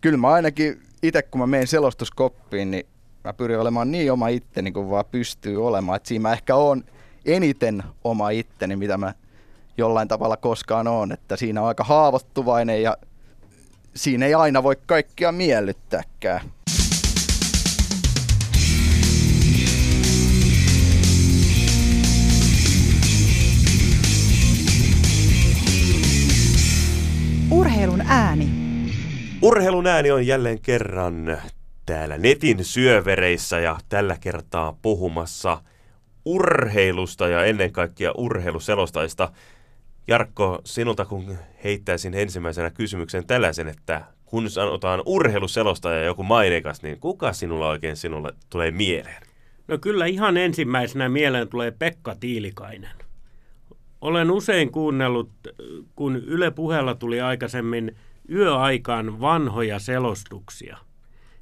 kyllä mä ainakin itse kun mä menen selostuskoppiin, niin mä pyrin olemaan niin oma itteni kuin vaan pystyy olemaan. Et siinä mä ehkä on eniten oma itteni, mitä mä jollain tavalla koskaan on. Että siinä on aika haavoittuvainen ja siinä ei aina voi kaikkia miellyttääkään. Urheilun ääni on jälleen kerran täällä netin syövereissä ja tällä kertaa puhumassa urheilusta ja ennen kaikkea urheiluselostaista. Jarkko, sinulta kun heittäisin ensimmäisenä kysymyksen tällaisen, että kun sanotaan urheiluselostaja ja joku maineikas, niin kuka sinulla oikein sinulle tulee mieleen? No kyllä ihan ensimmäisenä mieleen tulee Pekka Tiilikainen. Olen usein kuunnellut, kun Yle puheella tuli aikaisemmin yöaikaan vanhoja selostuksia,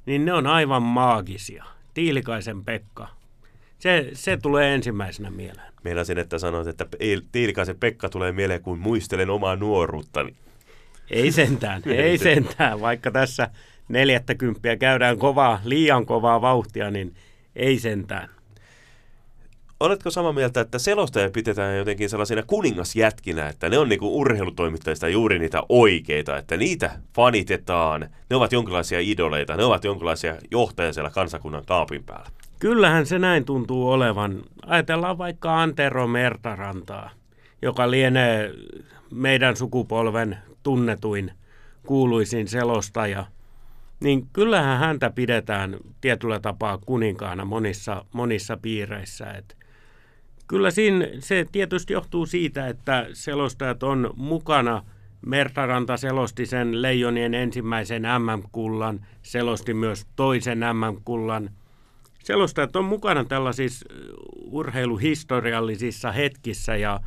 niin ne on aivan maagisia. Tiilikaisen Pekka. Se, se tulee ensimmäisenä mieleen. Meinasin, että sanoit, että Tiilikaisen Pekka tulee mieleen, kun muistelen omaa nuoruuttani. Ei sentään, ei sentään. Vaikka tässä neljättä kymppiä käydään kovaa, liian kovaa vauhtia, niin ei sentään. Oletko samaa mieltä, että selostaja pidetään jotenkin sellaisina kuningasjätkinä, että ne on niinku urheilutoimittajista juuri niitä oikeita, että niitä fanitetaan, ne ovat jonkinlaisia idoleita, ne ovat jonkinlaisia johtajia siellä kansakunnan kaapin päällä? Kyllähän se näin tuntuu olevan. Ajatellaan vaikka Antero Mertarantaa, joka lienee meidän sukupolven tunnetuin, kuuluisin selostaja. Niin kyllähän häntä pidetään tietyllä tapaa kuninkaana monissa, monissa piireissä. Et Kyllä siinä, se tietysti johtuu siitä, että selostajat on mukana. Mertaranta selosti sen Leijonien ensimmäisen MM-kullan, selosti myös toisen MM-kullan. Selostajat on mukana tällaisissa urheiluhistoriallisissa hetkissä ja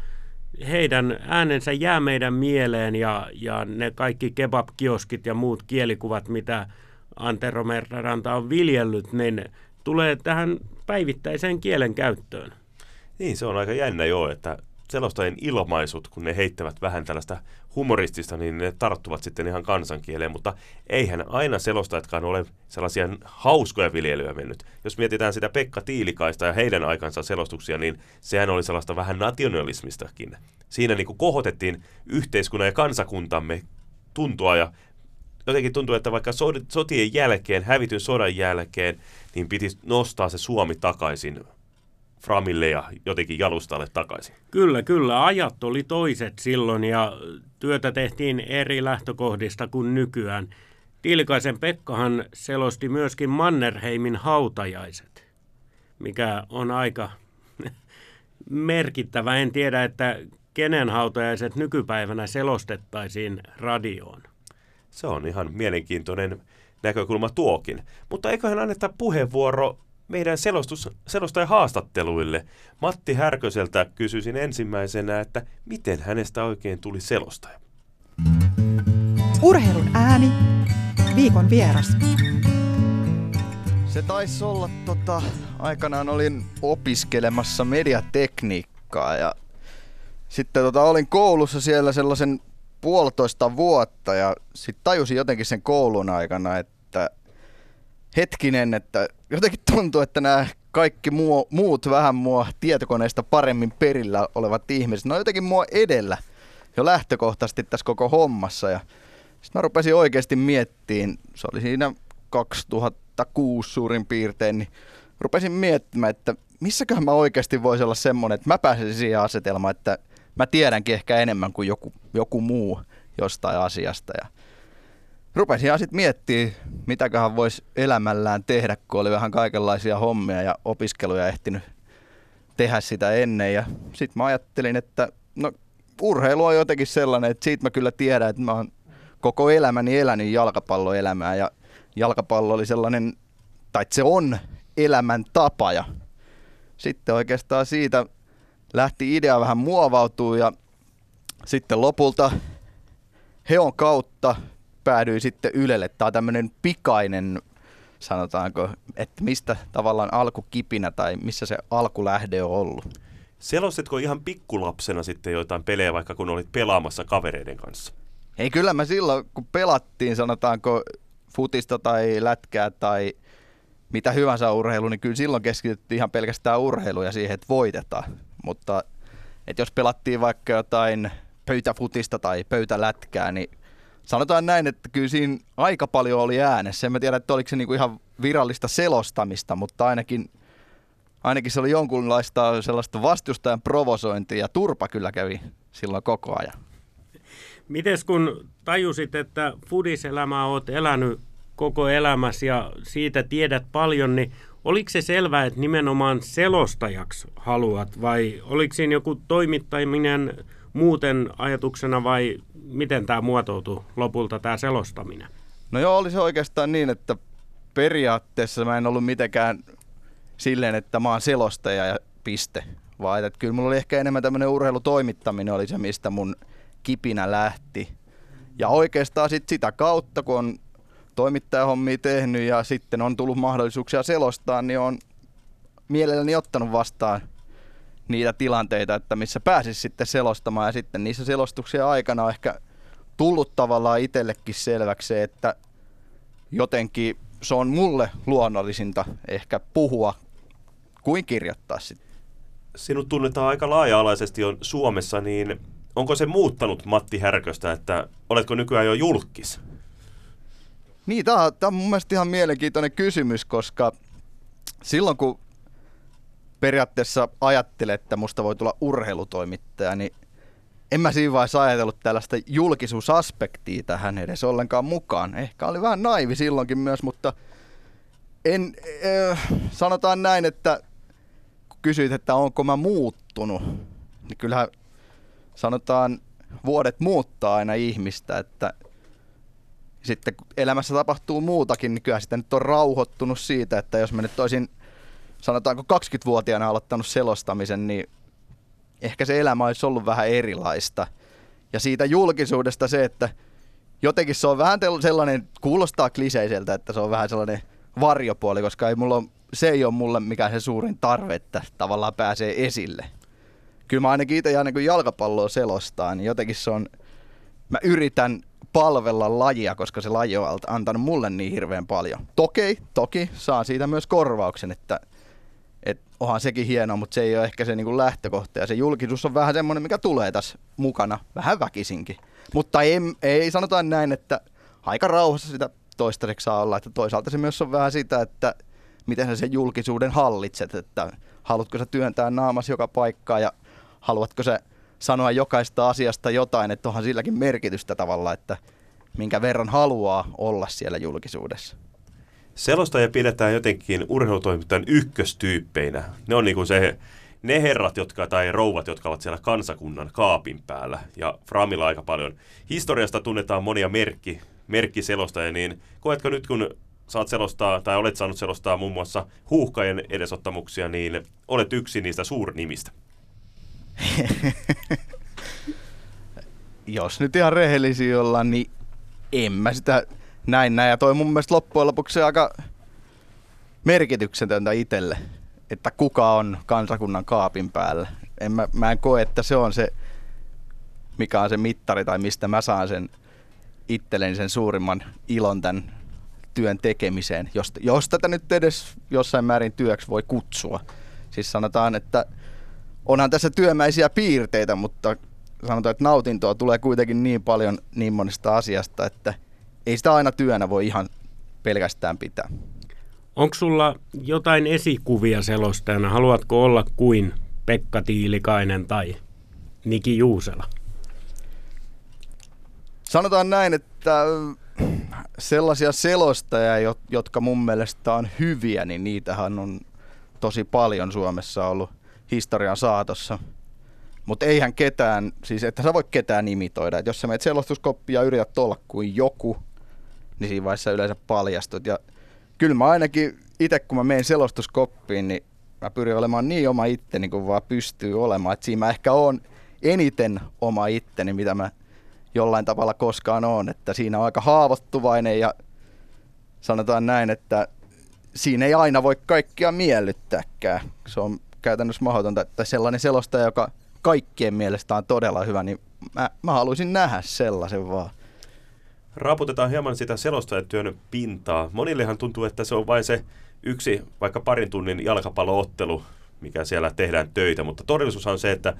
heidän äänensä jää meidän mieleen ja, ja ne kaikki kebab-kioskit ja muut kielikuvat, mitä Antero Mertaranta on viljellyt, niin tulee tähän päivittäiseen kielen käyttöön. Niin, se on aika jännä jo, että selostajien ilmaisut, kun ne heittävät vähän tällaista humoristista, niin ne tarttuvat sitten ihan kansankieleen, mutta eihän aina selostajatkaan ole sellaisia hauskoja viljelyjä mennyt. Jos mietitään sitä Pekka Tiilikaista ja heidän aikansa selostuksia, niin sehän oli sellaista vähän nationalismistakin. Siinä niin kuin kohotettiin yhteiskunnan ja kansakuntamme tuntua ja jotenkin tuntuu, että vaikka sotien jälkeen, hävityn sodan jälkeen, niin piti nostaa se Suomi takaisin Framille ja jotenkin jalustalle takaisin. Kyllä, kyllä. Ajat oli toiset silloin ja työtä tehtiin eri lähtökohdista kuin nykyään. Tiilikaisen Pekkahan selosti myöskin Mannerheimin hautajaiset, mikä on aika merkittävä. En tiedä, että kenen hautajaiset nykypäivänä selostettaisiin radioon. Se on ihan mielenkiintoinen näkökulma tuokin. Mutta eiköhän anneta puheenvuoro meidän selostus, haastatteluille. Matti Härköseltä kysyisin ensimmäisenä, että miten hänestä oikein tuli selostaja? Urheilun ääni, viikon vieras. Se taisi olla, tota, aikanaan olin opiskelemassa mediatekniikkaa ja sitten tota, olin koulussa siellä sellaisen puolitoista vuotta ja sitten tajusin jotenkin sen koulun aikana, että hetkinen, että jotenkin tuntuu, että nämä kaikki muu, muut vähän mua tietokoneesta paremmin perillä olevat ihmiset, ne on jotenkin mua edellä jo lähtökohtaisesti tässä koko hommassa. Ja sitten mä rupesin oikeasti miettiin, se oli siinä 2006 suurin piirtein, niin rupesin miettimään, että missäköhän mä oikeasti voisi olla semmoinen, että mä pääsisin siihen asetelmaan, että mä tiedänkin ehkä enemmän kuin joku, joku muu jostain asiasta. Ja rupesin ihan sitten miettimään, mitäköhän voisi elämällään tehdä, kun oli vähän kaikenlaisia hommia ja opiskeluja ehtinyt tehdä sitä ennen. Ja sitten mä ajattelin, että no urheilu on jotenkin sellainen, että siitä mä kyllä tiedän, että mä oon koko elämäni elänyt jalkapalloelämää ja jalkapallo oli sellainen, tai se on elämän tapa ja sitten oikeastaan siitä lähti idea vähän muovautuu ja sitten lopulta Heon kautta päädyin sitten Ylelle. Tämä on tämmöinen pikainen, sanotaanko, että mistä tavallaan alkukipinä tai missä se alkulähde on ollut. Selostitko ihan pikkulapsena sitten joitain pelejä, vaikka kun olit pelaamassa kavereiden kanssa? Ei, kyllä mä silloin, kun pelattiin, sanotaanko futista tai lätkää tai mitä hyvänsä urheilu, niin kyllä silloin keskityttiin ihan pelkästään urheiluun ja siihen, että voitetaan. Mutta että jos pelattiin vaikka jotain pöytäfutista tai pöytälätkää, niin sanotaan näin, että kyllä siinä aika paljon oli äänessä. En mä tiedä, että oliko se niinku ihan virallista selostamista, mutta ainakin, ainakin se oli jonkunlaista sellaista vastustajan provosointia ja turpa kyllä kävi silloin koko ajan. Mites kun tajusit, että fudiselämää oot elänyt koko elämäsi ja siitä tiedät paljon, niin oliko se selvää, että nimenomaan selostajaksi haluat vai oliko siinä joku toimittaminen muuten ajatuksena vai miten tämä muotoutui lopulta tämä selostaminen? No joo, oli se oikeastaan niin, että periaatteessa mä en ollut mitenkään silleen, että mä oon selostaja ja piste. Vaan että kyllä mulla oli ehkä enemmän tämmöinen urheilutoimittaminen oli se, mistä mun kipinä lähti. Ja oikeastaan sit sitä kautta, kun on toimittajahommia tehnyt ja sitten on tullut mahdollisuuksia selostaa, niin on mielelläni ottanut vastaan niitä tilanteita, että missä pääsisi sitten selostamaan. Ja sitten niissä selostuksia aikana on ehkä tullut tavallaan itsellekin selväksi se, että jotenkin se on mulle luonnollisinta ehkä puhua kuin kirjoittaa sitten. Sinut tunnetaan aika laaja-alaisesti on Suomessa, niin onko se muuttanut Matti Härköstä, että oletko nykyään jo julkis? Niin, tämä on, on mun mielestä ihan mielenkiintoinen kysymys, koska silloin kun periaatteessa ajattelee, että musta voi tulla urheilutoimittaja, niin en mä siinä vaiheessa ajatellut tällaista julkisuusaspektia tähän edes ollenkaan mukaan. Ehkä oli vähän naivi silloinkin myös, mutta en, äh, sanotaan näin, että kun kysyit, että onko mä muuttunut, niin kyllähän sanotaan vuodet muuttaa aina ihmistä, että sitten kun elämässä tapahtuu muutakin, niin kyllä sitä nyt on rauhoittunut siitä, että jos mä nyt olisin sanotaanko 20-vuotiaana aloittanut selostamisen, niin ehkä se elämä olisi ollut vähän erilaista. Ja siitä julkisuudesta se, että jotenkin se on vähän sellainen, kuulostaa kliseiseltä, että se on vähän sellainen varjopuoli, koska ei mulla se ei ole mulle mikään se suurin tarve, että tavallaan pääsee esille. Kyllä mä ainakin itse aina kun jalkapalloa selostaa, niin jotenkin se on, mä yritän palvella lajia, koska se laji on antanut mulle niin hirveän paljon. Toki, toki saan siitä myös korvauksen, että et onhan sekin hienoa, mutta se ei ole ehkä se niin kuin lähtökohta. Ja se julkisuus on vähän semmoinen, mikä tulee tässä mukana, vähän väkisinkin. Mutta ei, ei sanotaan näin, että aika rauhassa sitä toistaiseksi saa olla. Että toisaalta se myös on vähän sitä, että miten sä sen julkisuuden hallitset, että haluatko sä työntää naamas joka paikkaa ja haluatko sä sanoa jokaista asiasta jotain, että onhan silläkin merkitystä tavalla, että minkä verran haluaa olla siellä julkisuudessa. Selostaja pidetään jotenkin urheilutoimittajan ykköstyyppeinä. Ne on niinku se, ne herrat jotka, tai rouvat, jotka ovat siellä kansakunnan kaapin päällä. Ja Framilla aika paljon. Historiasta tunnetaan monia merkki, merkkiselostajia, niin koetko nyt kun saat selostaa, tai olet saanut selostaa muun muassa huuhkajen edesottamuksia, niin olet yksi niistä suurnimistä? Jos nyt ihan rehellisiä ollaan, niin en mä sitä näin näin. Ja toi mun mielestä loppujen lopuksi aika merkityksetöntä itselle, että kuka on kansakunnan kaapin päällä. En mä, mä en koe, että se on se, mikä on se mittari tai mistä mä saan sen itselleni sen suurimman ilon tämän työn tekemiseen, jos, jos tätä nyt edes jossain määrin työksi voi kutsua. Siis sanotaan, että onhan tässä työmäisiä piirteitä, mutta sanotaan, että nautintoa tulee kuitenkin niin paljon niin monesta asiasta, että ei sitä aina työnä voi ihan pelkästään pitää. Onko sulla jotain esikuvia selostajana? Haluatko olla kuin Pekka Tiilikainen tai Niki Juusela? Sanotaan näin, että sellaisia selostajia, jotka mun mielestä on hyviä, niin niitähän on tosi paljon Suomessa ollut historian saatossa. Mutta eihän ketään, siis että sä voi ketään imitoida. Et jos sä meet selostuskoppia ja yrität olla kuin joku, niin siinä vaiheessa yleensä paljastut. Ja kyllä mä ainakin itse, kun mä menen selostuskoppiin, niin mä pyrin olemaan niin oma itteni kuin vaan pystyy olemaan. Et siinä mä ehkä on eniten oma itteni, mitä mä jollain tavalla koskaan on. Että siinä on aika haavoittuvainen ja sanotaan näin, että siinä ei aina voi kaikkia miellyttääkään. Se on käytännössä mahdotonta, että sellainen selostaja, joka kaikkien mielestä on todella hyvä, niin mä, mä haluaisin nähdä sellaisen vaan. Raaputetaan hieman sitä selostajatyön pintaa. Monillehan tuntuu, että se on vain se yksi vaikka parin tunnin jalkapalloottelu, mikä siellä tehdään töitä, mutta todellisuus on se, että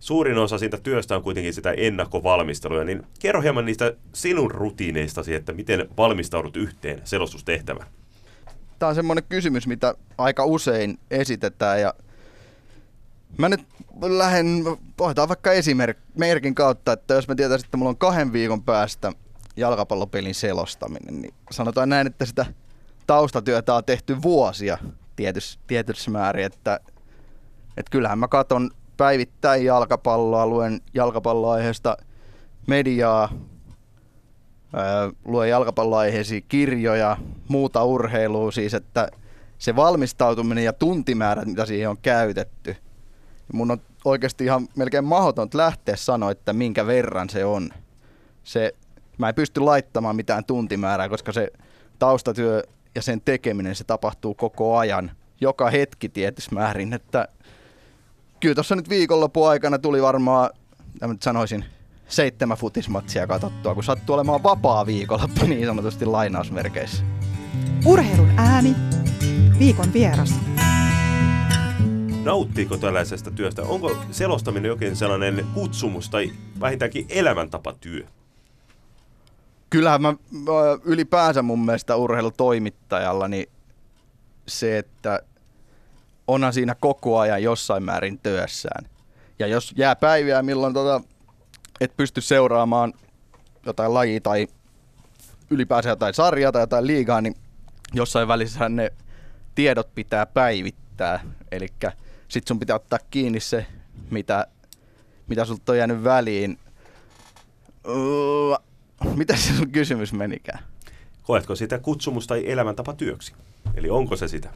suurin osa siitä työstä on kuitenkin sitä ennakkovalmistelua, niin kerro hieman niistä sinun rutiineistasi, että miten valmistaudut yhteen selostustehtävään. Tämä on semmoinen kysymys, mitä aika usein esitetään ja mä nyt lähden, pohditaan vaikka esimerkin kautta, että jos mä tietäisin, että mulla on kahden viikon päästä jalkapallopelin selostaminen, niin sanotaan näin, että sitä taustatyötä on tehty vuosia tietyssä, määrin, että, että kyllähän mä katon päivittäin jalkapalloa, luen jalkapalloaiheesta mediaa, luen jalkapalloaiheisia kirjoja, muuta urheilua, siis että se valmistautuminen ja tuntimäärät, mitä siihen on käytetty, mun on oikeasti ihan melkein mahdotonta lähteä sanoa, että minkä verran se on. Se, mä en pysty laittamaan mitään tuntimäärää, koska se taustatyö ja sen tekeminen, se tapahtuu koko ajan, joka hetki tietysti määrin, että kyllä tuossa nyt viikonlopun aikana tuli varmaan, mä nyt sanoisin, seitsemän futismatsia katsottua, kun sattuu olemaan vapaa viikonloppu niin sanotusti lainausmerkeissä. Urheilun ääni, viikon vieras. Nauttiiko tällaisesta työstä? Onko selostaminen jokin sellainen kutsumus tai vähintäänkin elämäntapatyö? Kyllähän mä ylipäänsä mun mielestä urheilutoimittajalla niin se, että onhan siinä koko ajan jossain määrin työssään. Ja jos jää päiviä, milloin tota, et pysty seuraamaan jotain lajia tai ylipäänsä jotain sarjaa tai jotain liigaa, niin jossain välissä ne tiedot pitää päivittää. Eli sit sun pitää ottaa kiinni se, mitä, mitä sulta on jäänyt väliin. Mitä se sun kysymys menikään? Koetko sitä kutsumus tai elämäntapa työksi? Eli onko se sitä?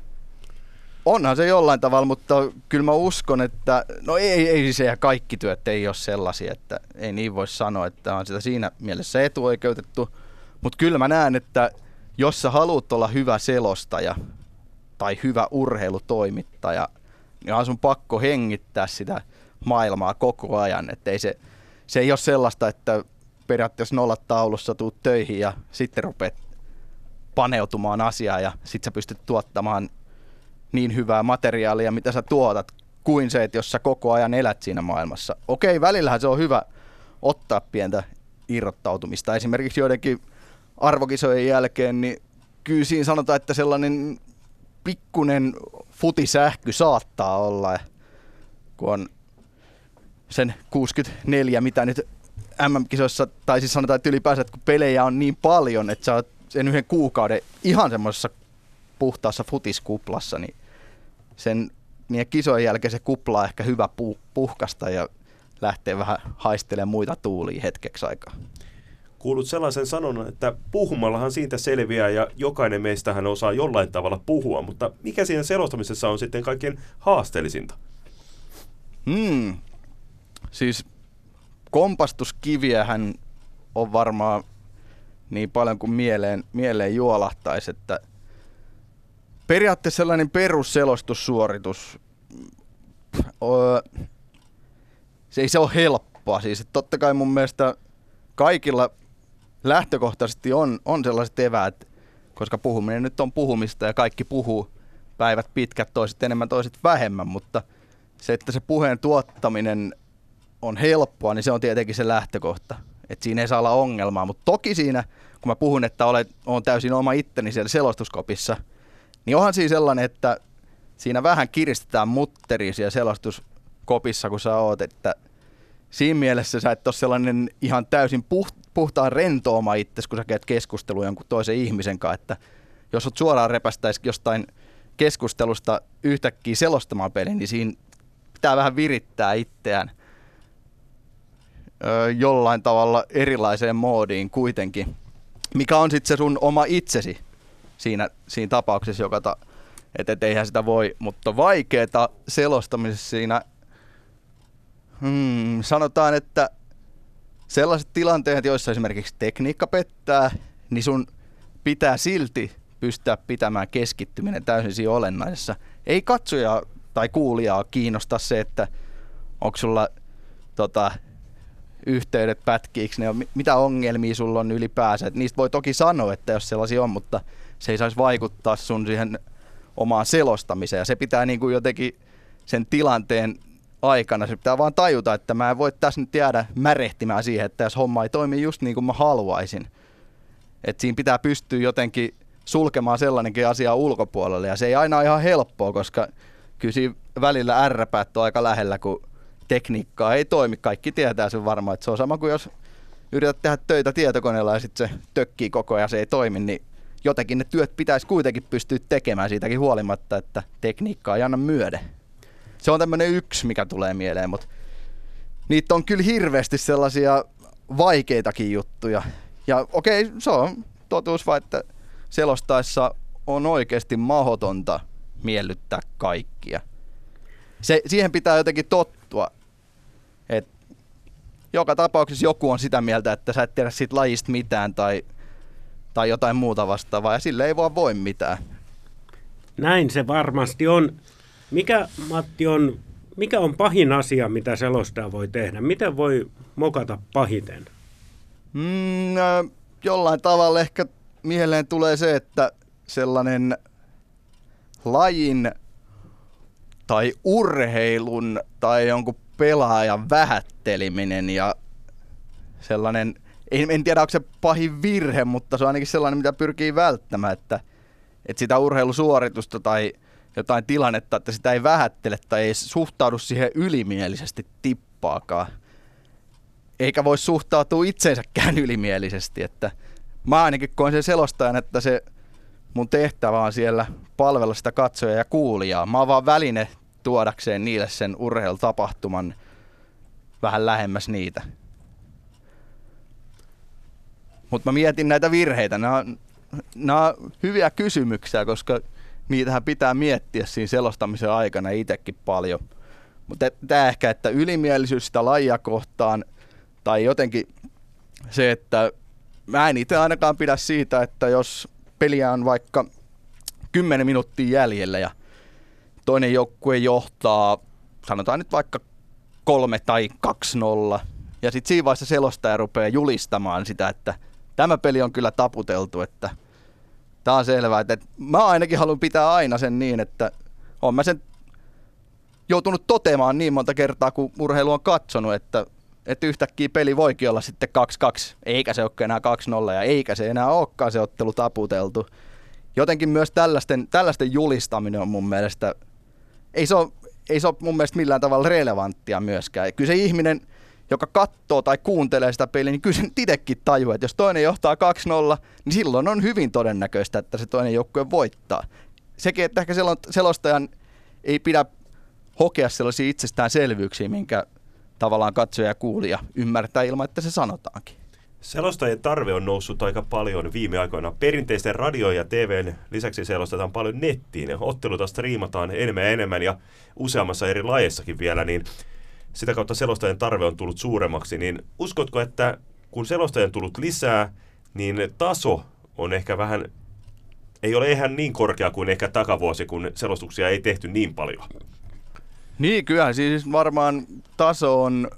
Onhan se jollain tavalla, mutta kyllä mä uskon, että no ei, ei se ja kaikki työt ei ole sellaisia, että ei niin voi sanoa, että on sitä siinä mielessä etuoikeutettu. Mutta kyllä mä näen, että jos sä haluat olla hyvä selostaja tai hyvä urheilutoimittaja, niin on sun pakko hengittää sitä maailmaa koko ajan. Että ei se, se ei ole sellaista, että periaatteessa nollat taulussa tuut töihin ja sitten rupeat paneutumaan asiaan ja sitten sä pystyt tuottamaan niin hyvää materiaalia, mitä sä tuotat, kuin se, että jos sä koko ajan elät siinä maailmassa. Okei, välillähän se on hyvä ottaa pientä irrottautumista. Esimerkiksi joidenkin arvokisojen jälkeen, niin kyllä siinä sanotaan, että sellainen pikkunen futisähky saattaa olla, kun on sen 64, mitä nyt MM-kisoissa, tai siis sanotaan, että ylipäänsä, että kun pelejä on niin paljon, että sä oot sen yhden kuukauden ihan semmoisessa puhtaassa futiskuplassa, niin sen niin kisojen jälkeen se kupla on ehkä hyvä pu- puhkasta ja lähtee vähän haistelemaan muita tuulia hetkeksi aikaa. Kuulut sellaisen sanonnan, että puhumallahan siitä selviää ja jokainen meistähän osaa jollain tavalla puhua, mutta mikä siinä selostamisessa on sitten kaikkein haasteellisinta? Hmm. Siis kompastuskiviähän on varmaan niin paljon kuin mieleen, mieleen juolahtaisi, että – periaatteessa sellainen perusselostussuoritus, se ei se ole helppoa. Siis, että totta kai mun mielestä kaikilla lähtökohtaisesti on, on sellaiset eväät, koska puhuminen nyt on puhumista ja kaikki puhuu päivät pitkät, toiset enemmän, toiset vähemmän, mutta se, että se puheen tuottaminen on helppoa, niin se on tietenkin se lähtökohta. Että siinä ei saa olla ongelmaa, mutta toki siinä, kun mä puhun, että olen, olen täysin oma itteni siellä selostuskopissa – niin onhan siinä sellainen, että siinä vähän kiristetään mutteri siellä selastuskopissa, kun sä oot, että siinä mielessä sä et ole sellainen ihan täysin puht, puhtaan rentooma itse, kun sä käyt keskustelua jonkun toisen ihmisen kanssa, että jos sut suoraan repästäisi jostain keskustelusta yhtäkkiä selostamaan pelin, niin siinä pitää vähän virittää itseään jollain tavalla erilaiseen moodiin kuitenkin. Mikä on sitten se sun oma itsesi siinä, siinä tapauksessa, joka ta, että et eihän sitä voi, mutta vaikeeta selostamisessa siinä, hmm, sanotaan, että sellaiset tilanteet, joissa esimerkiksi tekniikka pettää, niin sun pitää silti pystyä pitämään keskittyminen täysin siinä olennaisessa. Ei katsoja tai kuulijaa kiinnosta se, että onko sulla tota, yhteydet pätkiiksi ne on, mitä ongelmia sulla on ylipäänsä. Et niistä voi toki sanoa, että jos sellaisia on, mutta se ei saisi vaikuttaa sun siihen omaan selostamiseen. Ja se pitää niin kuin jotenkin sen tilanteen aikana, se pitää vaan tajuta, että mä en voi tässä nyt jäädä märehtimään siihen, että jos homma ei toimi just niin kuin mä haluaisin. Että siinä pitää pystyä jotenkin sulkemaan sellainenkin asia ulkopuolelle. Ja se ei aina ole ihan helppoa, koska kyllä siinä välillä ärräpäät on aika lähellä, kun tekniikkaa ei toimi. Kaikki tietää sen varmaan, että se on sama kuin jos yrität tehdä töitä tietokoneella ja sitten se tökkii koko ajan, se ei toimi, niin jotenkin ne työt pitäisi kuitenkin pystyä tekemään siitäkin huolimatta, että tekniikkaa ei anna myöde. Se on tämmöinen yksi, mikä tulee mieleen, mutta niitä on kyllä hirveästi sellaisia vaikeitakin juttuja. Ja okei, okay, se on totuus vaan, että selostaessa on oikeasti mahdotonta miellyttää kaikkia. Se, siihen pitää jotenkin tottua. Et joka tapauksessa joku on sitä mieltä, että sä et tiedä siitä lajista mitään tai, tai jotain muuta vastaavaa, ja sille ei vaan voi mitään. Näin se varmasti on. Mikä, Matti, on, mikä on pahin asia, mitä selostaja voi tehdä? Miten voi mokata pahiten? Mm, jollain tavalla ehkä mieleen tulee se, että sellainen lajin tai urheilun tai jonkun pelaajan vähätteliminen ja sellainen, en, en tiedä onko se pahin virhe, mutta se on ainakin sellainen, mitä pyrkii välttämään, että, että sitä urheilusuoritusta tai jotain tilannetta, että sitä ei vähättele tai ei suhtaudu siihen ylimielisesti tippaakaan. Eikä voi suhtautua itseensäkään ylimielisesti, että mä ainakin koen sen selostajan, että se mun tehtävä on siellä palvella sitä katsoja ja kuulijaa. Mä oon vaan väline tuodakseen niille sen urheilutapahtuman vähän lähemmäs niitä. Mutta mä mietin näitä virheitä. Nämä on, nämä on hyviä kysymyksiä, koska niitähän pitää miettiä siinä selostamisen aikana itsekin paljon. Mutta tämä ehkä, että ylimielisyys sitä lajia kohtaan tai jotenkin se, että mä en itse ainakaan pidä siitä, että jos peliä on vaikka 10 minuuttia jäljellä ja toinen joukkue johtaa, sanotaan nyt vaikka kolme tai 2-0, ja sitten siinä vaiheessa selostaja rupeaa julistamaan sitä, että tämä peli on kyllä taputeltu, että tämä on selvää. Että, että mä ainakin haluan pitää aina sen niin, että on mä sen joutunut toteamaan niin monta kertaa, kun urheilu on katsonut, että, että yhtäkkiä peli voikin olla sitten 2-2, eikä se ole enää 2-0 ja eikä se enää olekaan se ottelu taputeltu. Jotenkin myös tällaisten, tällaisten julistaminen on mun mielestä ei se ole, ei se ole mun mielestä millään tavalla relevanttia myöskään. Kyllä se ihminen, joka katsoo tai kuuntelee sitä peliä, niin kyllä se itsekin tajuu, että jos toinen johtaa 2-0, niin silloin on hyvin todennäköistä, että se toinen joukkue voittaa. Sekin, että ehkä selostajan ei pidä hokea sellaisia itsestäänselvyyksiä, minkä tavallaan katsoja ja kuulija ymmärtää ilman, että se sanotaankin. Selostajien tarve on noussut aika paljon viime aikoina. Perinteisten radio- ja TVn lisäksi selostetaan paljon nettiin. Otteluta striimataan enemmän ja enemmän ja useammassa eri lajeissakin vielä, niin sitä kautta selostajien tarve on tullut suuremmaksi. Niin uskotko, että kun selostajien tullut lisää, niin taso on ehkä vähän, ei ole ihan niin korkea kuin ehkä takavuosi, kun selostuksia ei tehty niin paljon? Niin, kyllä siis varmaan taso on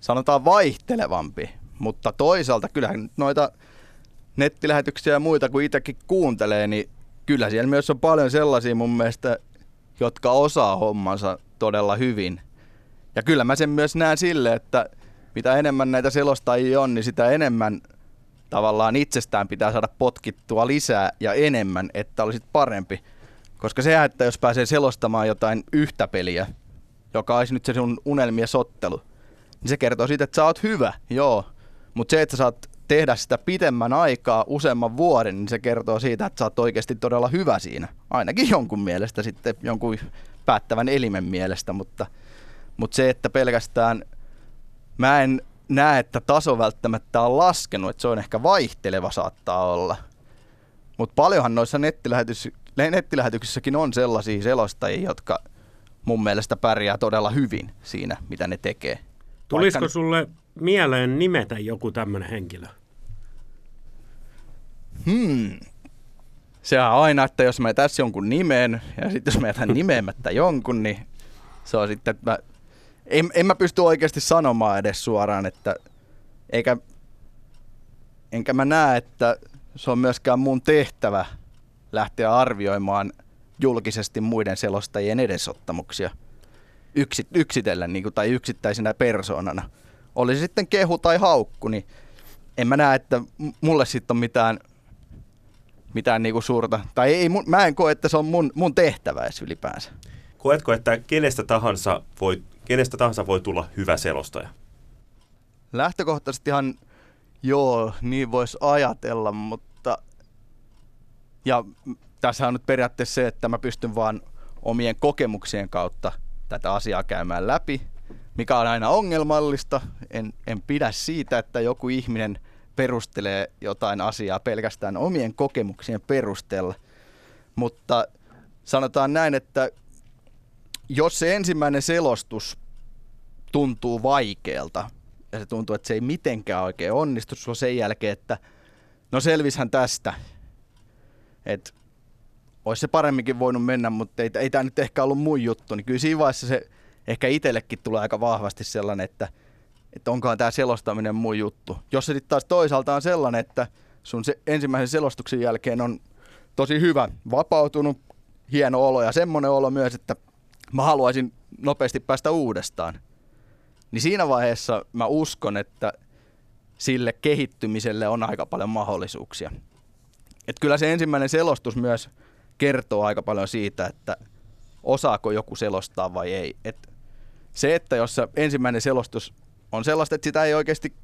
sanotaan vaihtelevampi mutta toisaalta kyllähän noita nettilähetyksiä ja muita, kun itsekin kuuntelee, niin kyllä siellä myös on paljon sellaisia mun mielestä, jotka osaa hommansa todella hyvin. Ja kyllä mä sen myös näen sille, että mitä enemmän näitä selostajia on, niin sitä enemmän tavallaan itsestään pitää saada potkittua lisää ja enemmän, että olisit parempi. Koska se, että jos pääsee selostamaan jotain yhtä peliä, joka olisi nyt se sun unelmien sottelu, niin se kertoo siitä, että sä oot hyvä, joo. Mutta se, että saat tehdä sitä pitemmän aikaa, useamman vuoden, niin se kertoo siitä, että sä oot oikeasti todella hyvä siinä. Ainakin jonkun mielestä sitten, jonkun päättävän elimen mielestä, mutta, mutta se, että pelkästään mä en näe, että taso välttämättä on laskenut, että se on ehkä vaihteleva saattaa olla. Mutta paljonhan noissa nettilähetys, nettilähetyksissäkin on sellaisia selostajia, jotka mun mielestä pärjää todella hyvin siinä, mitä ne tekee. Tulisiko Vaikka... sulle mieleen nimetä joku tämmöinen henkilö? Hmm. Se on aina, että jos mä tässä jonkun nimen ja sitten jos mä jätän nimeämättä jonkun, niin se on sitten, että mä en, en mä pysty oikeasti sanomaan edes suoraan, että eikä, enkä mä näe, että se on myöskään mun tehtävä lähteä arvioimaan julkisesti muiden selostajien edesottamuksia yksi, yksitellen niin kuin, tai yksittäisenä persoonana. Oli se sitten kehu tai haukku, niin en mä näe, että mulle sitten on mitään, mitään niin kuin suurta, tai ei, mä en koe, että se on mun, mun tehtävä edes ylipäänsä. Koetko, että kenestä tahansa voi, kenestä tahansa voi tulla hyvä selostaja? Lähtökohtaisestihan joo, niin voisi ajatella, mutta ja tässä on nyt periaatteessa se, että mä pystyn vaan omien kokemuksien kautta tätä asiaa käymään läpi, mikä on aina ongelmallista. En, en pidä siitä, että joku ihminen perustelee jotain asiaa pelkästään omien kokemuksien perusteella. Mutta sanotaan näin, että jos se ensimmäinen selostus tuntuu vaikealta ja se tuntuu, että se ei mitenkään oikein onnistu, on sen jälkeen, että no selvishän tästä. Että olisi se paremminkin voinut mennä, mutta ei, ei tämä nyt ehkä ollut mun juttu, niin kyllä siinä vaiheessa se ehkä itsellekin tulee aika vahvasti sellainen, että, että onkohan tämä selostaminen mun juttu. Jos se sitten taas toisaalta on sellainen, että sun se ensimmäisen selostuksen jälkeen on tosi hyvä, vapautunut, hieno olo ja semmoinen olo myös, että mä haluaisin nopeasti päästä uudestaan. Niin siinä vaiheessa mä uskon, että sille kehittymiselle on aika paljon mahdollisuuksia. Et kyllä se ensimmäinen selostus myös kertoo aika paljon siitä, että osaako joku selostaa vai ei. Et se, että jos ensimmäinen selostus on sellaista, että sitä ei oikeasti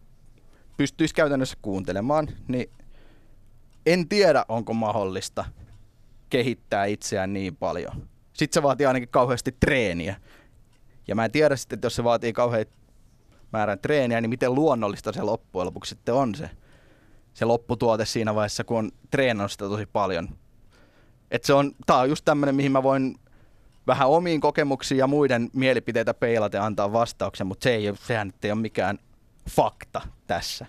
pystyisi käytännössä kuuntelemaan, niin en tiedä, onko mahdollista kehittää itseään niin paljon. Sitten se vaatii ainakin kauheasti treeniä. Ja mä en tiedä sitten, että jos se vaatii kauhean määrän treeniä, niin miten luonnollista se loppujen lopuksi sitten on se, se lopputuote siinä vaiheessa, kun on treenannut sitä tosi paljon. Et se on, tää on just tämmöinen, mihin mä voin vähän omiin kokemuksiin ja muiden mielipiteitä peilata ja antaa vastauksen, mutta se ei, sehän ei ole mikään fakta tässä.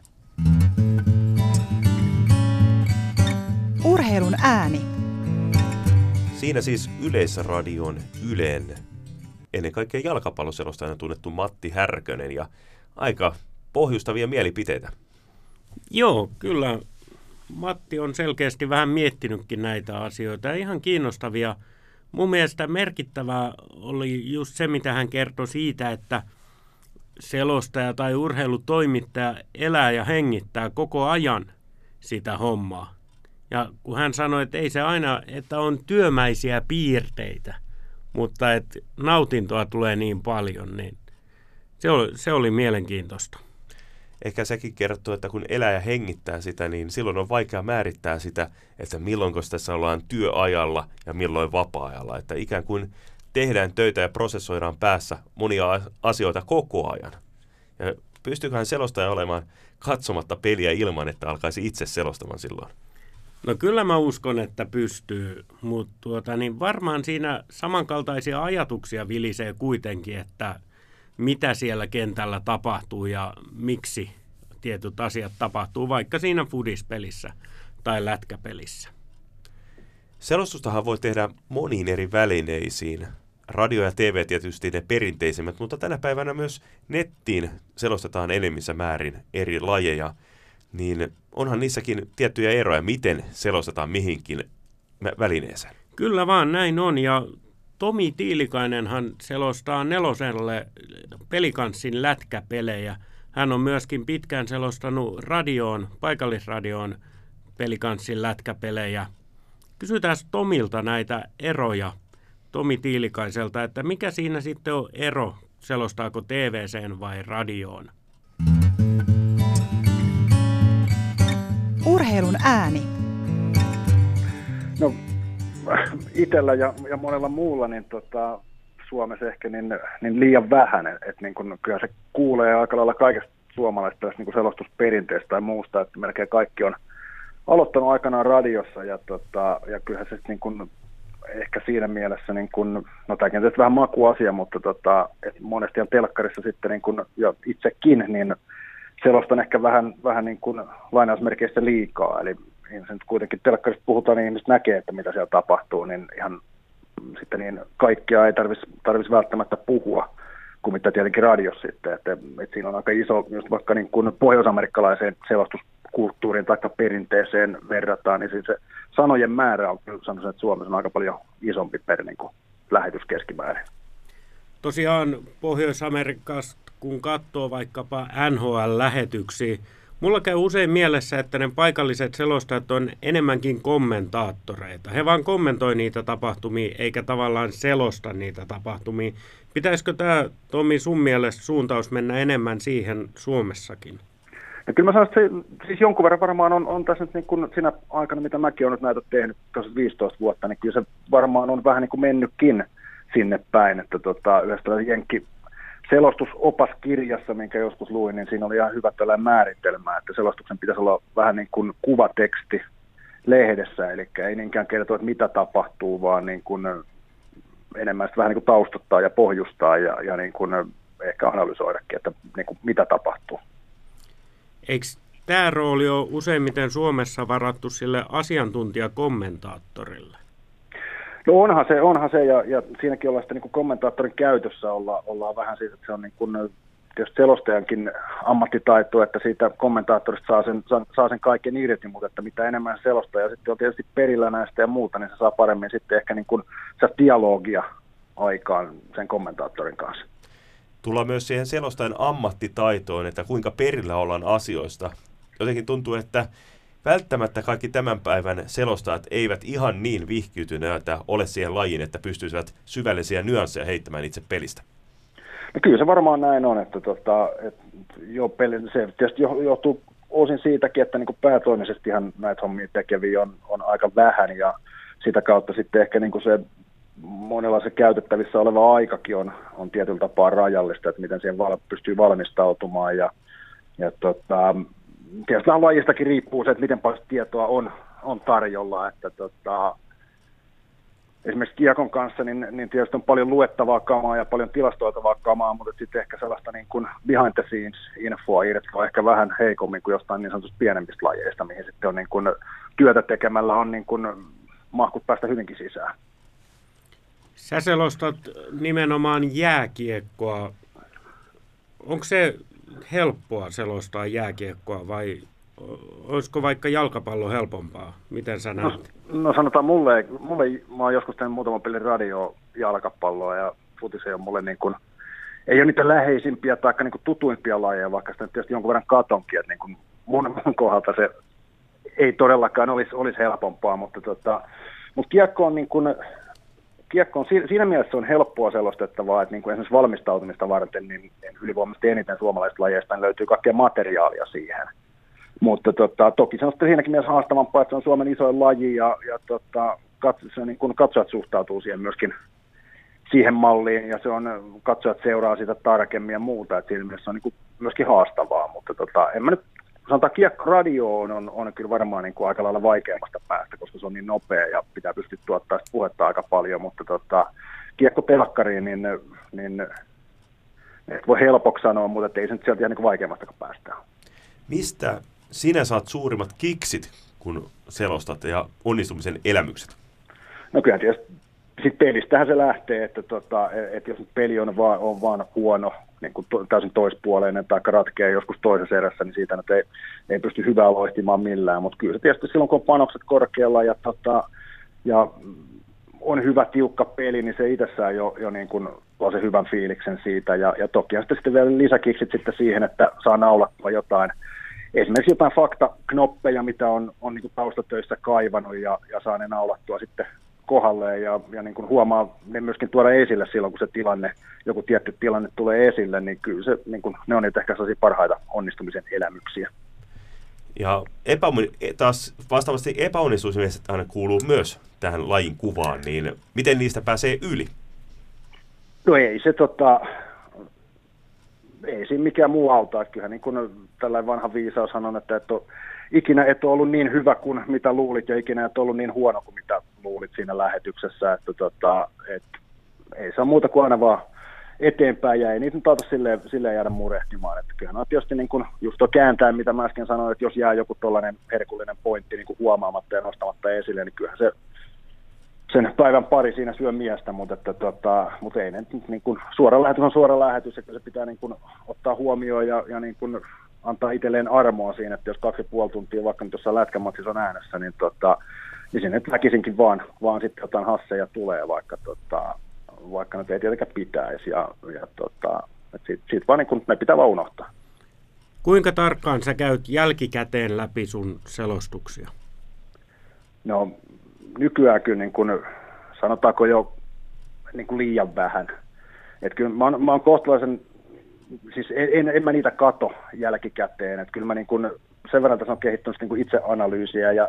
Urheilun ääni. Siinä siis Yleisradion Ylen, ennen kaikkea jalkapalloselostajana tunnettu Matti Härkönen ja aika pohjustavia mielipiteitä. Joo, kyllä Matti on selkeästi vähän miettinytkin näitä asioita ihan kiinnostavia. Mun mielestä merkittävää oli just se, mitä hän kertoi siitä, että selostaja tai urheilutoimittaja elää ja hengittää koko ajan sitä hommaa. Ja kun hän sanoi, että ei se aina, että on työmäisiä piirteitä, mutta että nautintoa tulee niin paljon, niin se oli, se oli mielenkiintoista ehkä sekin kertoo, että kun elää ja hengittää sitä, niin silloin on vaikea määrittää sitä, että milloin tässä ollaan työajalla ja milloin vapaa-ajalla. Että ikään kuin tehdään töitä ja prosessoidaan päässä monia asioita koko ajan. Ja pystyyköhän selostaja olemaan katsomatta peliä ilman, että alkaisi itse selostamaan silloin? No kyllä mä uskon, että pystyy, mutta tuota, niin varmaan siinä samankaltaisia ajatuksia vilisee kuitenkin, että mitä siellä kentällä tapahtuu ja miksi tietyt asiat tapahtuu, vaikka siinä fudispelissä tai lätkäpelissä. Selostustahan voi tehdä moniin eri välineisiin. Radio ja TV tietysti ne perinteisimmät, mutta tänä päivänä myös nettiin selostetaan enemmissä määrin eri lajeja. Niin onhan niissäkin tiettyjä eroja, miten selostetaan mihinkin välineeseen. Kyllä vaan näin on ja Tomi Tiilikainenhan selostaa neloselle pelikanssin lätkäpelejä. Hän on myöskin pitkään selostanut radioon, paikallisradioon pelikanssin lätkäpelejä. Kysytään Tomilta näitä eroja Tomi Tiilikaiselta, että mikä siinä sitten on ero, selostaako TVCen vai radioon? Urheilun ääni. No itsellä ja, ja monella muulla niin tota, Suomessa ehkä niin, niin liian vähän. Että et, niin kun, kyllä se kuulee aika lailla kaikesta suomalaisesta niin selostusperinteestä tai muusta, että melkein kaikki on aloittanut aikanaan radiossa ja, tota, ja kyllähän se niin kun, ehkä siinä mielessä, niin kun, no tämäkin on vähän makuasia, mutta tota, et monesti on telkkarissa sitten niin kun, ja itsekin, niin selostan ehkä vähän, vähän niin kuin lainausmerkeissä liikaa, eli ihmiset nyt kuitenkin telkkarista puhutaan, niin ihmiset näkee, että mitä siellä tapahtuu, niin ihan sitten niin kaikkia ei tarvitsisi tarvis välttämättä puhua. kuin mitä tietenkin radiossa sitten. Että, että siinä on aika iso, just vaikka niin kuin pohjoisamerikkalaiseen selostuskulttuuriin tai perinteeseen verrataan, niin siis se sanojen määrä on kyllä sanoisin, että Suomessa on aika paljon isompi per niin kuin lähetys keskimäärin. Tosiaan Pohjois-Amerikasta, kun katsoo vaikkapa NHL-lähetyksiä, Mulla käy usein mielessä, että ne paikalliset selostajat on enemmänkin kommentaattoreita. He vaan kommentoi niitä tapahtumia, eikä tavallaan selosta niitä tapahtumia. Pitäisikö tämä, Tomi, sun mielestä suuntaus mennä enemmän siihen Suomessakin? Ja kyllä mä sanon, että se, siis jonkun verran varmaan on, on tässä nyt niin kuin siinä aikana, mitä mäkin olen nyt näitä tehnyt 15 vuotta, niin kyllä se varmaan on vähän niin kuin mennytkin sinne päin, että tota, yhdessä jenkki selostusopaskirjassa, minkä joskus luin, niin siinä oli ihan hyvä tällainen määritelmä, että selostuksen pitäisi olla vähän niin kuin kuvateksti lehdessä, eli ei niinkään kertoa, että mitä tapahtuu, vaan niin kuin enemmän vähän niin kuin taustottaa ja pohjustaa ja, ja niin kuin ehkä analysoidakin, että niin kuin mitä tapahtuu. Eikö tämä rooli ole useimmiten Suomessa varattu sille asiantuntijakommentaattorille? No onhan se, onhan se ja, ja siinäkin ollaan sitten niin kommentaattorin käytössä olla, ollaan vähän siitä, että se on niin kuin, tietysti selostajankin ammattitaito, että siitä kommentaattorista saa sen, saa, saa sen kaiken irti, mutta että mitä enemmän selostaja sitten on tietysti perillä näistä ja muuta, niin se saa paremmin sitten ehkä niin kuin dialogia aikaan sen kommentaattorin kanssa. Tullaan myös siihen selostajan ammattitaitoon, että kuinka perillä ollaan asioista. Jotenkin tuntuu, että välttämättä kaikki tämän päivän selostajat eivät ihan niin vihkiytyneitä ole siihen lajiin, että pystyisivät syvällisiä nyansseja heittämään itse pelistä. No kyllä se varmaan näin on, että tota, et jo peli, se tietysti johtuu osin siitäkin, että niin päätoimisestihan näitä hommia tekeviä on, on aika vähän ja sitä kautta sitten ehkä niin se monella se käytettävissä oleva aikakin on, on tietyllä tapaa rajallista, että miten siihen val, pystyy valmistautumaan ja, ja tota, tietysti lajistakin riippuu se, että miten paljon tietoa on, on tarjolla, että tota, esimerkiksi Kiekon kanssa, niin, niin tietysti on paljon luettavaa kamaa ja paljon tilastoitavaa kamaa, mutta sitten ehkä sellaista niin kuin behind the scenes infoa irtoa ehkä vähän heikommin kuin jostain niin sanotusta pienemmistä lajeista, mihin sitten on niin kuin työtä tekemällä on niin kuin mahkut päästä hyvinkin sisään. Sä selostat nimenomaan jääkiekkoa. Onko se helppoa selostaa jääkiekkoa vai olisiko vaikka jalkapallo helpompaa? Miten sä näet? No, no sanotaan mulle, mulle, mä oon joskus tehnyt muutaman pelin radio jalkapalloa ja futis ei ole mulle niin kuin, ei ole niitä läheisimpiä tai niin tutuimpia lajeja, vaikka sitä tietysti jonkun verran katonkin, että niin kuin mun, mun kohdalta se ei todellakaan olisi, olisi helpompaa, mutta, tota, mutta kiekko on niin kuin, kiekko on siinä mielessä on helppoa selostettavaa, että niin kuin esimerkiksi valmistautumista varten niin, niin ylivoimaisesti eniten suomalaisista lajeista niin löytyy kaikkea materiaalia siihen. Mutta tota, toki se on sitten siinäkin mielessä haastavampaa, että se on Suomen isoin laji ja, ja tota, katso, se, niin kun katsojat suhtautuu siihen myöskin siihen malliin ja se on, katsojat seuraa sitä tarkemmin ja muuta, että siinä mielessä on niin kuin myöskin haastavaa, mutta tota, en mä nyt sanotaan kiekkoradio on, on, on kyllä varmaan niin kuin aika lailla vaikeammasta päästä, koska se on niin nopea ja pitää pystyä tuottaa puhetta aika paljon, mutta tota, telkkariin, niin, niin et voi helpoksi sanoa, mutta ei se nyt sieltä ihan niin vaikeammasta päästä. Mistä sinä saat suurimmat kiksit, kun selostat ja onnistumisen elämykset? No kyllä tietysti sit pelistähän se lähtee, että tota, että jos peli on vaan, on vaan huono, niin kuin to, täysin toispuoleinen tai ratkeaa joskus toisessa erässä, niin siitä nyt ei, ei pysty hyvää loihtimaan millään. Mutta kyllä se tietysti silloin, kun on panokset korkealla ja, tota, ja on hyvä tiukka peli, niin se itsessään jo, jo niin kuin luo se hyvän fiiliksen siitä. Ja, ja toki sitten, sitten vielä lisäkiksit sitten siihen, että saa naulattua jotain, esimerkiksi jotain faktaknoppeja, mitä on, on niin kuin taustatöissä kaivannut ja, ja saa ne naulattua sitten kohdalleen ja, ja niin kuin huomaa ne myöskin tuoda esille silloin, kun se tilanne, joku tietty tilanne tulee esille, niin kyllä se, niin kuin, ne on niitä ehkä sellaisia parhaita onnistumisen elämyksiä. Ja epämoni, taas vastaavasti epäonnistumisen aina kuuluu myös tähän lajin kuvaan, niin miten niistä pääsee yli? No ei se tota, ei siinä mikään muu auta. Kyllähän niin kuin tällainen vanha viisaus on, että et ole, ikinä et ole ollut niin hyvä kuin mitä luulit ja ikinä et ollut niin huono kuin mitä luulit siinä lähetyksessä. Että tota, et, ei ole muuta kuin aina vaan eteenpäin ja ei niitä nyt silleen, silleen jäädä murehtimaan. Että kyllähän on tietysti niin kuin just tuo kääntää, mitä mä äsken sanoin, että jos jää joku tuollainen herkullinen pointti niin huomaamatta ja nostamatta esille, niin kyllähän se sen päivän pari siinä syö miestä, mutta, että, tota, mutta ei ne, niin kuin, suora lähetys on suora lähetys, että se pitää niin kuin, ottaa huomioon ja, ja niin kuin, antaa itselleen armoa siinä, että jos kaksi ja puoli tuntia vaikka nyt jossain lätkämatsissa on äänessä, niin, tota, niin sinne väkisinkin vaan, vaan sitten jotain hasseja tulee, vaikka, tota, vaikka nyt ei tietenkään pitäisi. Ja, ja tota, siitä, siitä vaan niin kuin, ne pitää vaan unohtaa. Kuinka tarkkaan sä käyt jälkikäteen läpi sun selostuksia? No nykyään kyllä niin kuin, sanotaanko jo niin kuin liian vähän. Et kyllä mä oon, mä oon kohtalaisen, siis en, en, en mä niitä kato jälkikäteen. Et kyllä mä niin kuin, sen verran tässä on kehittynyt niin itseanalyysiä ja,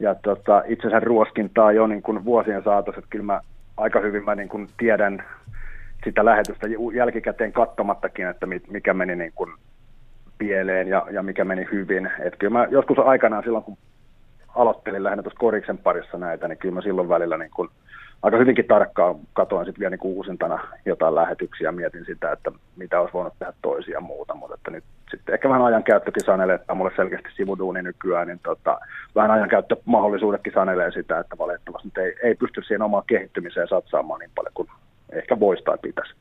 ja tota, itsensä ruoskintaa jo niin kuin vuosien saatossa. Että kyllä mä aika hyvin mä niin kuin tiedän sitä lähetystä jälkikäteen katsomattakin, että mikä meni niin kuin pieleen ja, ja mikä meni hyvin. Et kyllä mä joskus aikanaan silloin, kun aloittelin lähinnä tuossa koriksen parissa näitä, niin kyllä mä silloin välillä niin kun aika hyvinkin tarkkaan katoin sitten vielä niin uusintana jotain lähetyksiä ja mietin sitä, että mitä olisi voinut tehdä toisia muuta, mutta että nyt sitten ehkä vähän ajankäyttökin sanelee, että mulle selkeästi sivuduuni nykyään, niin tota, vähän ajankäyttömahdollisuudetkin sanelee sitä, että valitettavasti nyt ei, ei pysty siihen omaan kehittymiseen satsaamaan niin paljon kuin ehkä voisi tai pitäisi.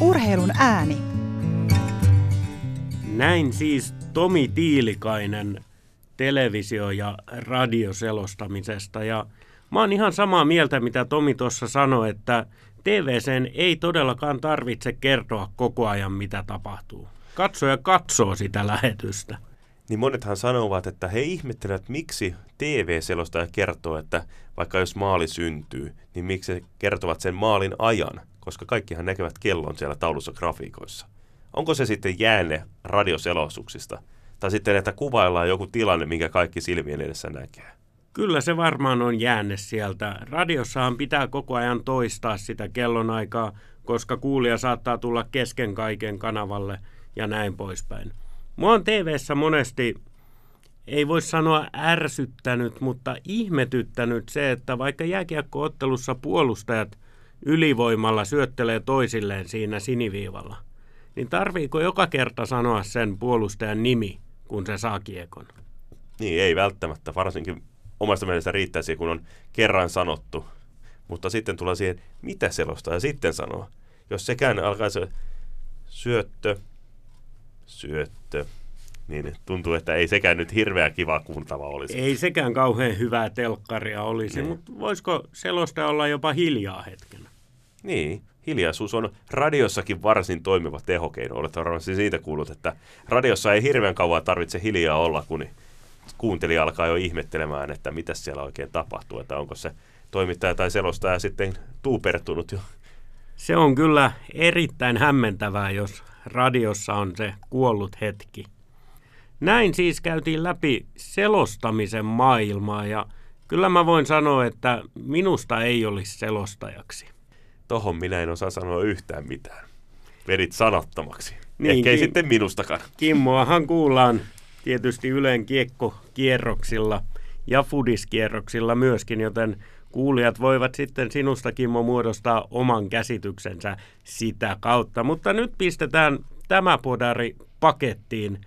Urheilun ääni. Näin siis Tomi Tiilikainen televisio- ja radioselostamisesta. Ja mä oon ihan samaa mieltä, mitä Tomi tuossa sanoi, että TVCn ei todellakaan tarvitse kertoa koko ajan, mitä tapahtuu. Katsoja katsoo sitä lähetystä. Niin monethan sanovat, että he ihmettelevät, miksi TV-selostaja kertoo, että vaikka jos maali syntyy, niin miksi he kertovat sen maalin ajan, koska kaikkihan näkevät kellon siellä taulussa grafiikoissa. Onko se sitten jäänne radioselostuksista? Tai sitten, että kuvaillaan joku tilanne, minkä kaikki silmien edessä näkee? Kyllä se varmaan on jäänne sieltä. Radiossahan pitää koko ajan toistaa sitä kellonaikaa, koska kuulija saattaa tulla kesken kaiken kanavalle ja näin poispäin. Mua on tv monesti, ei voi sanoa ärsyttänyt, mutta ihmetyttänyt se, että vaikka jääkiekkoottelussa puolustajat ylivoimalla syöttelee toisilleen siinä siniviivalla – niin tarviiko joka kerta sanoa sen puolustajan nimi, kun se saa kiekon? Niin, ei välttämättä. Varsinkin omasta mielestä riittäisi, kun on kerran sanottu. Mutta sitten tulee siihen, mitä selostaa ja sitten sanoo. Jos sekään alkaa se syöttö, syöttö, niin tuntuu, että ei sekään nyt hirveän kiva kuultava olisi. Ei sekään kauhean hyvää telkkaria olisi, niin. mutta voisiko selosta olla jopa hiljaa hetken? Niin, hiljaisuus on radiossakin varsin toimiva tehokeino. Olet varmasti siitä kuullut, että radiossa ei hirveän kauan tarvitse hiljaa olla, kun kuuntelija alkaa jo ihmettelemään, että mitä siellä oikein tapahtuu, että onko se toimittaja tai selostaja sitten tuupertunut jo. Se on kyllä erittäin hämmentävää, jos radiossa on se kuollut hetki. Näin siis käytiin läpi selostamisen maailmaa ja kyllä mä voin sanoa, että minusta ei olisi selostajaksi tohon minä en osaa sanoa yhtään mitään. Vedit sanattomaksi. Niin, Ehkä ei ki- sitten minustakaan. Kimmoahan kuullaan tietysti Ylen kiekkokierroksilla ja fudiskierroksilla myöskin, joten kuulijat voivat sitten sinusta, Kimmo, muodostaa oman käsityksensä sitä kautta. Mutta nyt pistetään tämä podari pakettiin.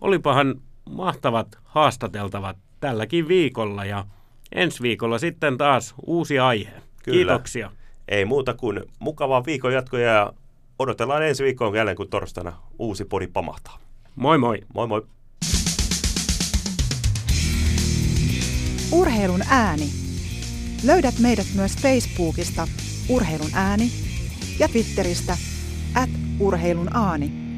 Olipahan mahtavat haastateltavat tälläkin viikolla ja ensi viikolla sitten taas uusi aihe. Kyllä. Kiitoksia ei muuta kuin mukavaa viikon jatkoja ja odotellaan ensi viikkoon jälleen, kun torstaina uusi podi pamahtaa. Moi moi. Moi moi. Urheilun ääni. Löydät meidät myös Facebookista Urheilun ääni ja Twitteristä at urheilun aani.